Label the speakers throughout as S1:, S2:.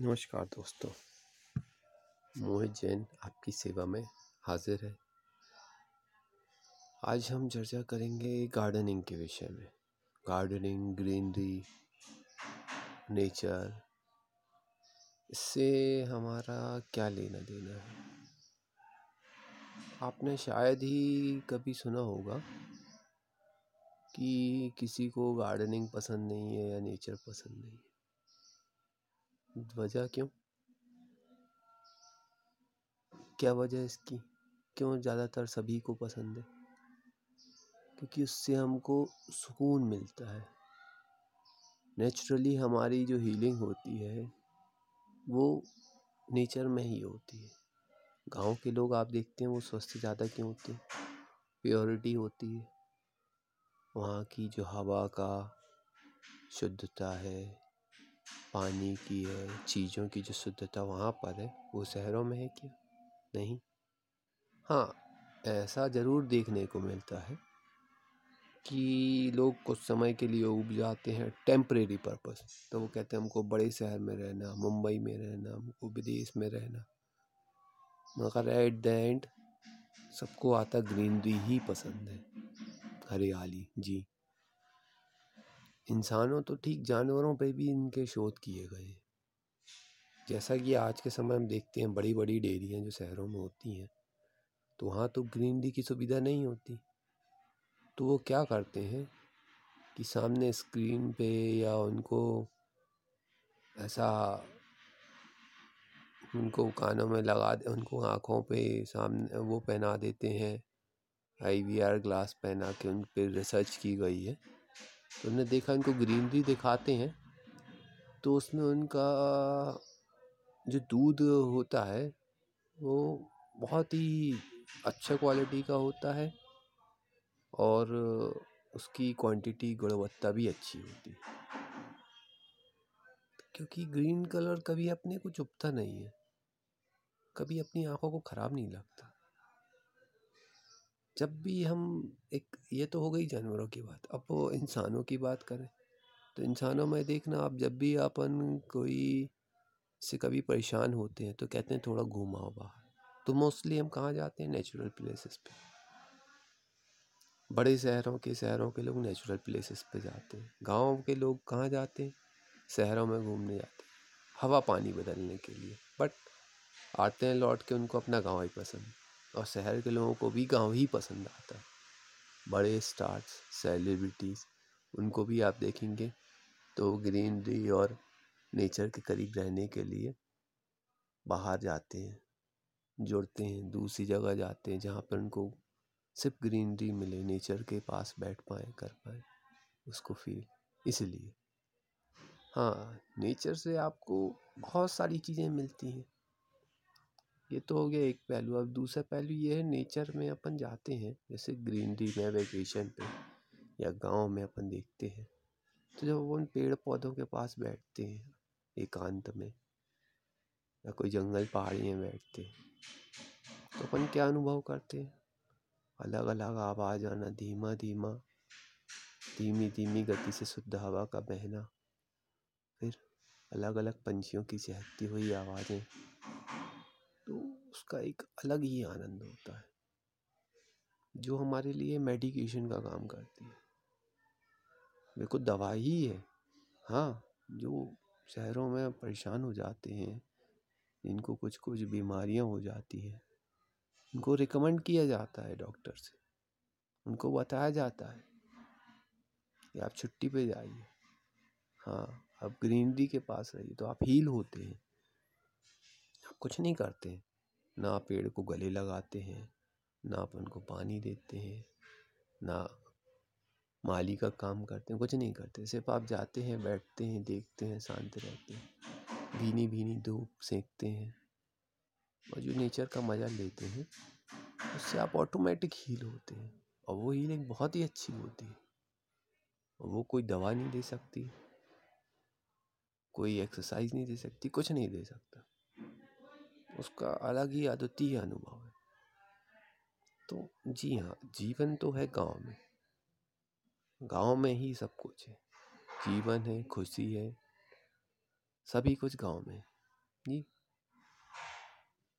S1: नमस्कार दोस्तों। मोहित जैन आपकी सेवा में हाजिर है। आज हम चर्चा करेंगे गार्डनिंग के विषय में। गार्डनिंग, ग्रीनरी, नेचर, इससे हमारा क्या लेना देना है? आपने शायद ही कभी सुना होगा कि किसी को गार्डनिंग पसंद नहीं है या नेचर पसंद नहीं है। वजह क्यों? क्या वजह इसकी? क्यों ज़्यादातर सभी को पसंद है? क्योंकि उससे हमको सुकून मिलता है। नेचुरली हमारी जो हीलिंग होती है, वो नेचर में ही होती है। गाँव के लोग आप देखते हैं, वो स्वस्थ ज़्यादा क्यों होते हैं? प्योरिटी होती है। वहाँ की जो हवा का शुद्धता है पानी की है, चीज़ों की जो शुद्धता वहाँ पर है, वो शहरों में है क्या? नहीं। हाँ ऐसा ज़रूर देखने को मिलता है कि लोग कुछ समय के लिए उब जाते हैं टेम्परेरी पर्पस। तो वो कहते हैं, हमको बड़े शहर में रहना, मुंबई में रहना, हमको विदेश में रहना। मगर एट द एंड सबको आता ग्रीनरी ही पसंद है। हरियाली, जी। इंसानों तो ठीक जानवरों पे भी इनके शोध किए गए। जैसा कि आज के समय हम देखते हैं बड़ी बड़ी डेयरियाँ जो शहरों में होती हैं तो वहाँ तो ग्रीनरी की सुविधा नहीं होती। तो वो क्या करते हैं कि सामने स्क्रीन पे या उनको ऐसा उनको कानों में लगा दे, उनको आँखों पे सामने वो पहना देते हैं, आई वी आर ग्लास पहना के उन पर रिसर्च की गई है। उन्होंने देखा, इनको ग्रीनरी दिखाते हैं तो उसमें उनका जो दूध होता है, वो बहुत ही अच्छा क्वालिटी का होता है और उसकी क्वांटिटी गुणवत्ता भी अच्छी होती है। क्योंकि ग्रीन कलर कभी अपने को चुपता नहीं है, कभी अपनी आँखों को ख़राब नहीं लगता। जब भी हम एक, ये तो हो गई जानवरों की बात, अब वो इंसानों की बात करें तो इंसानों में देखना, आप जब भी अपन कोई से कभी परेशान होते हैं तो कहते हैं थोड़ा घूमाओ बाहर। तो मोस्टली हम कहाँ जाते हैं? नेचुरल प्लेसेस पे। बड़े शहरों के शहरों के लोग नेचुरल प्लेसेस पे जाते हैं। गाँव के लोग कहाँ जाते हैं? शहरों में घूमने जाते हैं। हवा पानी बदलने के लिए। बट आते हैं लौट के, उनको अपना गाँव ही पसंद और शहर के लोगों को भी गाँव ही पसंद आता है। बड़े स्टार्स सेलिब्रिटीज़ उनको भी आप देखेंगे तो ग्रीनरी और नेचर के करीब रहने के लिए बाहर जाते हैं, जुड़ते हैं, दूसरी जगह जाते हैं जहाँ पर उनको सिर्फ़ ग्रीनरी मिले नेचर के पास बैठ पाए, कर पाए, उसको फील इसलिए। हाँ नेचर से आपको बहुत सारी चीज़ें मिलती हैं। ये तो हो गया एक पहलू। अब दूसरा पहलू ये है, नेचर में अपन जाते हैं, जैसे ग्रीनरी में, वेकेशन पे या गाँव में अपन देखते हैं तो जब उन पेड़ पौधों के पास बैठते हैं, एकांत में, या कोई जंगल पहाड़ी में बैठते हैं तो अपन क्या अनुभव करते हैं? अलग अलग आवाज़ आना धीमा धीमा धीमी धीमी गति से शुद्ध हवा का बहना, फिर अलग अलग पंछियों की चहकती हुई आवाज़ें उसका एक अलग ही आनंद होता है, जो हमारे लिए मेडिकेशन का काम करती है। देखो दवा ही है। हाँ जो शहरों में परेशान हो जाते हैं, इनको कुछ कुछ बीमारियाँ हो जाती हैं उनको रिकमेंड किया जाता है डॉक्टर से। उनको बताया जाता है कि आप छुट्टी पे जाइए। हाँ आप ग्रीनरी के पास रहिए तो आप हील होते हैं। कुछ नहीं करते। ना पेड़ को गले लगाते हैं, ना आप उनको पानी देते हैं, ना माली का काम करते हैं, कुछ नहीं करते। सिर्फ़ आप जाते हैं, बैठते हैं, देखते हैं, शांत रहते हैं। भीनी भीनी धूप सेकते हैं। और जो नेचर का मज़ा लेते हैं, उससे आप ऑटोमेटिक हील होते हैं। और वो हीलिंग बहुत ही अच्छी होती है। वो कोई दवा नहीं दे सकती, कोई एक्सरसाइज नहीं दे सकती, कुछ नहीं दे सकता। उसका अलग ही अद्वितीय अनुभव है। तो जी हाँ जीवन तो है गाँव में। गाँव में ही सब कुछ है। जीवन है, खुशी है, सभी कुछ गाँव में जी।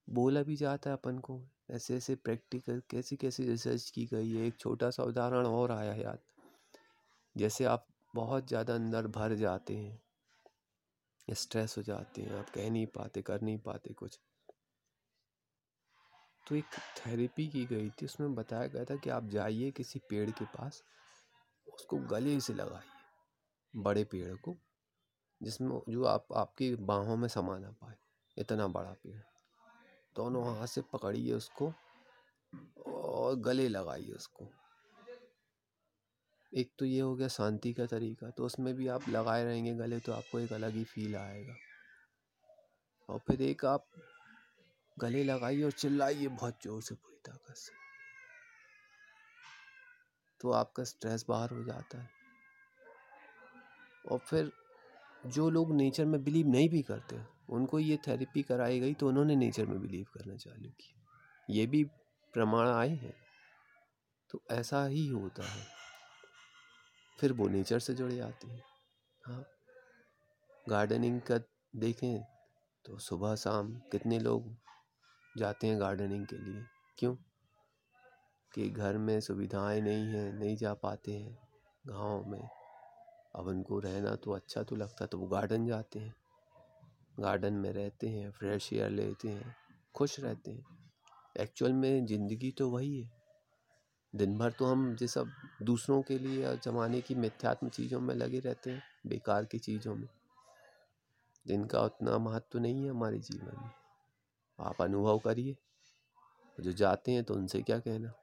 S1: बोला भी जाता है अपन को, ऐसे ऐसे प्रैक्टिकल कैसी कैसी रिसर्च की गई है, एक छोटा सा उदाहरण और आया याद। जैसे आप बहुत ज़्यादा अंदर भर जाते हैं स्ट्रेस हो जाते हैं, आप कह नहीं पाते, कर नहीं पाते कुछ। तो एक थेरेपी की गई थी, उसमें बताया गया था कि आप जाइए किसी पेड़ के पास, उसको गले से लगाइए बड़े पेड़ को, जिसमें जो आप, आपकी बाहों में समा ना पाए, इतना बड़ा पेड़। दोनों हाथ से पकड़िए उसको और गले लगाइए उसको। एक तो ये हो गया शांति का तरीका तो उसमें भी आप लगाए रहेंगे गले तो आपको एक अलग ही फील आएगा। और फिर एक आप गले लगाइए और चिल्लाइए बहुत ज़ोर से पूरी ताकत से। तो आपका स्ट्रेस बाहर हो जाता है। और फिर जो लोग नेचर में बिलीव नहीं भी करते उनको ये थेरेपी कराई गई तो उन्होंने नेचर में बिलीव करना चालू किया। ये भी प्रमाण आए हैं। तो ऐसा ही होता है। फिर वो नेचर से जुड़े जाते हैं। हाँ। गार्डनिंग का देखें तो सुबह शाम कितने लोग जाते हैं गार्डनिंग के लिए। क्यों? कि घर में सुविधाएँ नहीं हैं, नहीं जा पाते हैं गाँव में। अब उनको रहना तो अच्छा तो लगता तो वो गार्डन जाते हैं। गार्डन में रहते हैं फ्रेश एयर लेते हैं, खुश रहते हैं। एक्चुअल में ज़िंदगी तो वही है। दिन भर तो हम ये सब दूसरों के लिए और ज़माने की मिथ्यात्म चीज़ों में लगे रहते हैं, बेकार की चीज़ों में। जिनका उतना महत्व नहीं है हमारे जीवन में। आप अनुभव करिए। जो जाते हैं तो उनसे क्या कहना?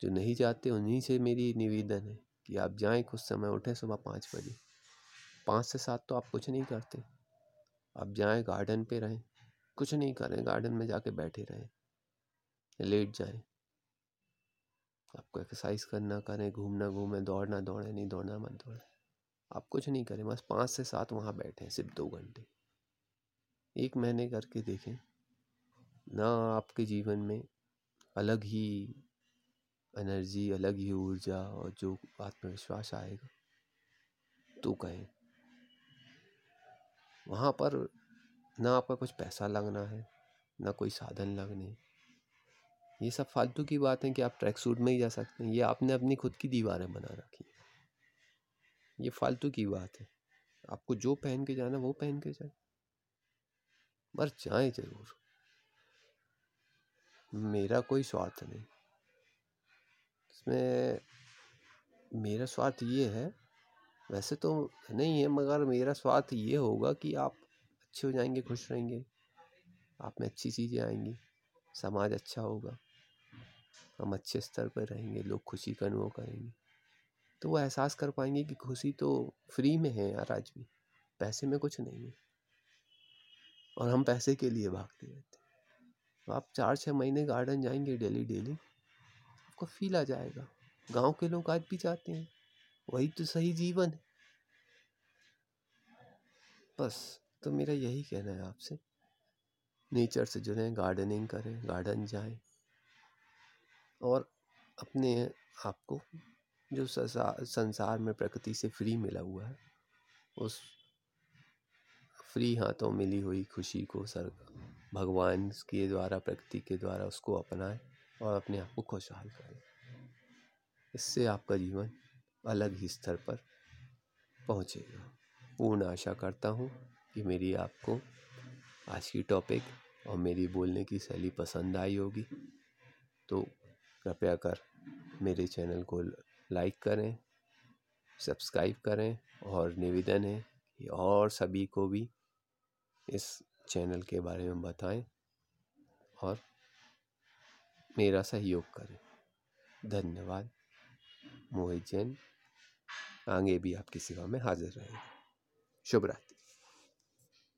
S1: जो नहीं जाते, उन्हीं से मेरी निवेदन है कि आप जाएँ, कुछ समय उठें सुबह पाँच बजे। पाँच से सात तो आप कुछ नहीं करते। आप जाएँ, गार्डन पे रहें। कुछ नहीं करें, गार्डन में जाके बैठे रहें। लेट जाएँ। आपको एक्सरसाइज करना करें, घूमना घूमें, दौड़ना दौड़े, नहीं दौड़ना मत दौड़े। आप कुछ नहीं करें, बस पाँच से सात वहाँ बैठे, सिर्फ़ दो घंटे। एक महीने करके देखें, ना आपके जीवन में अलग ही एनर्जी अलग ही ऊर्जा और जो आत्मविश्वास आएगा तो कहें। वहाँ पर ना आपका कुछ पैसा लगना है, ना कोई साधन लगने। ये सब फालतू की बात है कि आप ट्रैक सूट में ही जा सकते हैं, ये आपने अपनी खुद की दीवारें बना रखी ये फालतू की बात है। आपको जो पहन के जाना वो पहन के जाए। पर जाए ज़रूर। मेरा कोई स्वार्थ नहीं। इसमें मेरा स्वार्थ ये है, वैसे तो नहीं है, मगर मेरा स्वार्थ ये होगा कि आप अच्छे हो जाएँगे, खुश रहेंगे। आप में अच्छी चीज़ें आएँगी, समाज अच्छा होगा। हम अच्छे स्तर पर रहेंगे, लोग खुशी का अनुभव करेंगे। तो वो एहसास कर पाएँगे कि खुशी तो फ्री में है यार आज भी, पैसे में कुछ नहीं है। और हम पैसे के लिए भागते रहते तो आप चार छः महीने गार्डन जाएँगे डेली डेली, आपको फील आ जाएगा। गाँव के लोग आज भी जाते हैं। वही तो सही जीवन है। बस तो मेरा यही कहना है आपसे। नेचर से जुड़ें, गार्डनिंग करें, गार्डन जाएँ। और अपने आपको जो संसार में प्रकृति से फ्री मिला हुआ है, उस फ्री हाथों मिली हुई खुशी को सर, भगवान के द्वारा, प्रकृति के द्वारा उसको अपनाएँ और अपने आप को खुशहाल करें। इससे आपका जीवन अलग ही स्तर पर पहुंचेगा। पूर्ण आशा करता हूँ कि मेरी आपको आज की टॉपिक और मेरी बोलने की शैली पसंद आई होगी। तो कृपया कर मेरे चैनल को लाइक करें, सब्सक्राइब करें और निवेदन है कि और सभी को भी इस चैनल के बारे में बताएँ और मेरा सहयोग करें। धन्यवाद। मोहित जैन, आगे भी आपकी सेवा में हाजिर रहेंगे शुभ रात्रि।